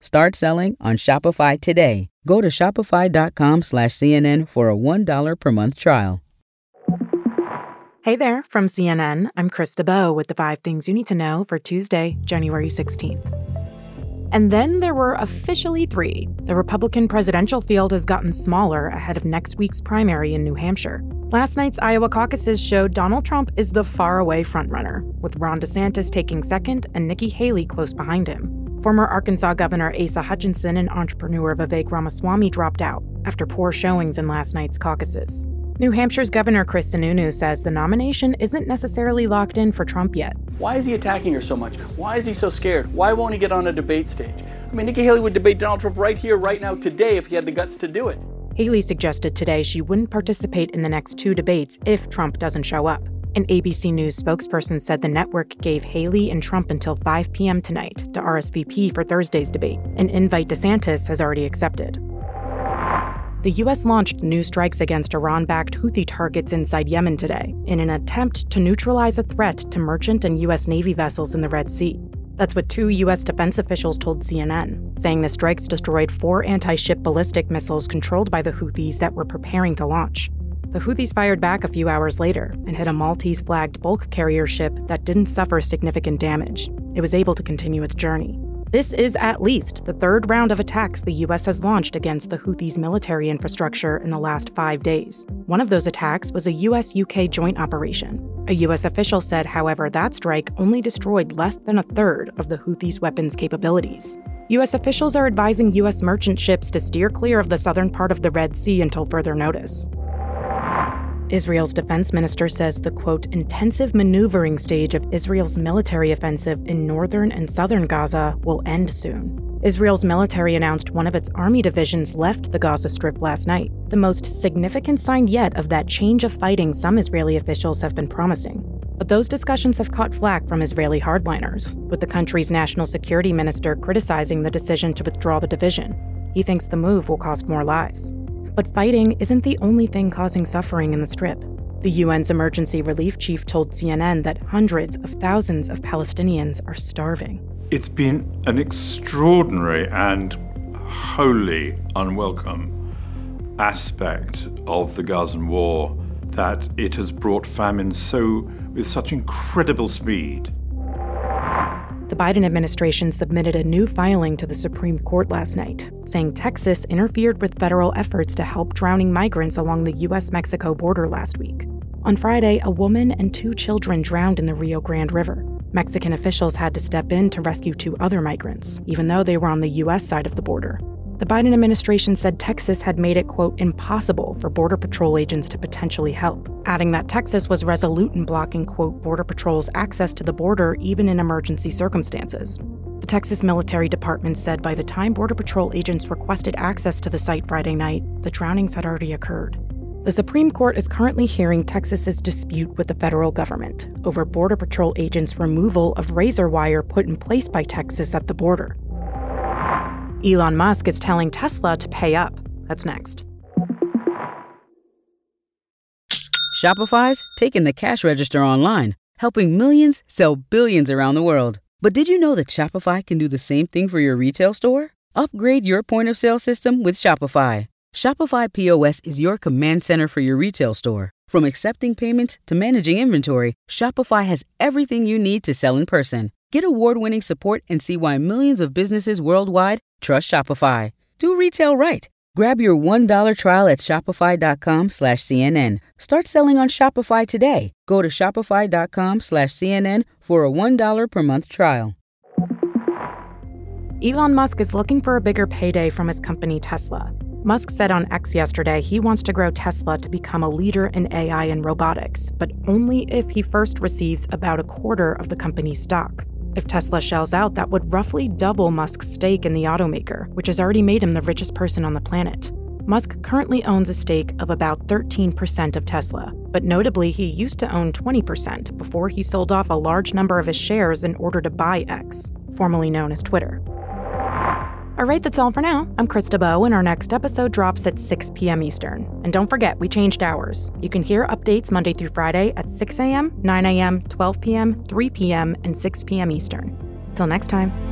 Start selling on Shopify today. Go to shopify.com slash CNN for a $1 per month trial. Hey there, from CNN, I'm Krista Bow with the five things you need to know for Tuesday, January 16th. And then there were officially three. The Republican presidential field has gotten smaller ahead of next week's primary in New Hampshire. Last night's Iowa caucuses showed Donald Trump is the faraway frontrunner, with Ron DeSantis taking second and Nikki Haley close behind him. Former Arkansas Governor Asa Hutchinson and entrepreneur Vivek Ramaswamy dropped out after poor showings in last night's caucuses. New Hampshire's Governor Chris Sununu says the nomination isn't necessarily locked in for Trump yet. Why is he attacking her so much? Why is he so scared? Why won't he get on a debate stage? I mean, Nikki Haley would debate Donald Trump right here, right now, today, if he had the guts to do it. Haley suggested today she wouldn't participate in the next two debates if Trump doesn't show up. An ABC News spokesperson said the network gave Haley and Trump until 5 p.m. tonight to RSVP for Thursday's debate. An invite DeSantis has already accepted. The U.S. launched new strikes against Iran backed Houthi targets inside Yemen today in an attempt to neutralize a threat to merchant and U.S. Navy vessels in the Red Sea. That's what two U.S. defense officials told CNN, saying the strikes destroyed four anti ship ballistic missiles controlled by the Houthis that were preparing to launch. The Houthis fired back a few hours later and hit a Maltese flagged bulk carrier ship that didn't suffer significant damage. It was able to continue its journey. This is at least the third round of attacks the U.S. has launched against the Houthis' military infrastructure in the last five days. One of those attacks was a U.S. UK joint operation. A U.S. official said, however, that strike only destroyed less than a third of the Houthis' weapons capabilities. U.S. officials are advising U.S. merchant ships to steer clear of the southern part of the Red Sea until further notice. Israel's defense minister says the quote, intensive maneuvering stage of Israel's military offensive in northern and southern Gaza will end soon. Israel's military announced one of its army divisions left the Gaza Strip last night, the most significant sign yet of that change of fighting some Israeli officials have been promising. But those discussions have caught flack from Israeli hardliners, with the country's national security minister criticizing the decision to withdraw the division. He thinks the move will cost more lives. But fighting isn't the only thing causing suffering in the Strip. The UN's emergency relief chief told CNN that hundreds of thousands of Palestinians are starving. It's been an extraordinary and wholly unwelcome aspect of the Gazan war that it has brought famine so with such incredible speed the Biden administration submitted a new filing to the Supreme Court last night, saying Texas interfered with federal efforts to help drowning migrants along the U.S. Mexico border last week. On Friday, a woman and two children drowned in the Rio Grande River. Mexican officials had to step in to rescue two other migrants, even though they were on the U.S. side of the border. The Biden administration said Texas had made it, quote, impossible for Border Patrol agents to potentially help, adding that Texas was resolute in blocking, quote, Border Patrol's access to the border even in emergency circumstances. The Texas Military Department said by the time Border Patrol agents requested access to the site Friday night, the drownings had already occurred. The Supreme Court is currently hearing Texas's dispute with the federal government over Border Patrol agents' removal of razor wire put in place by Texas at the border. Elon Musk is telling Tesla to pay up. That's next. Shopify's taking the cash register online, helping millions sell billions around the world. But did you know that Shopify can do the same thing for your retail store? Upgrade your point of sale system with Shopify. Shopify POS is your command center for your retail store. From accepting payments to managing inventory, Shopify has everything you need to sell in person. Get award-winning support and see why millions of businesses worldwide trust Shopify. Do retail right. Grab your $1 trial at shopify.com slash CNN. Start selling on Shopify today. Go to shopify.com slash CNN for a $1 per month trial. Elon Musk is looking for a bigger payday from his company Tesla. Musk said on X yesterday he wants to grow Tesla to become a leader in AI and robotics, but only if he first receives about a quarter of the company's stock. If Tesla shells out, that would roughly double Musk's stake in the automaker, which has already made him the richest person on the planet. Musk currently owns a stake of about 13% of Tesla, but notably, he used to own 20% before he sold off a large number of his shares in order to buy X, formerly known as Twitter. All right, that's all for now. I'm Krista Bow, and our next episode drops at 6 p.m. Eastern. And don't forget, we changed hours. You can hear updates Monday through Friday at 6 a.m., 9 a.m., 12 p.m., 3 p.m., and 6 p.m. Eastern. Till next time.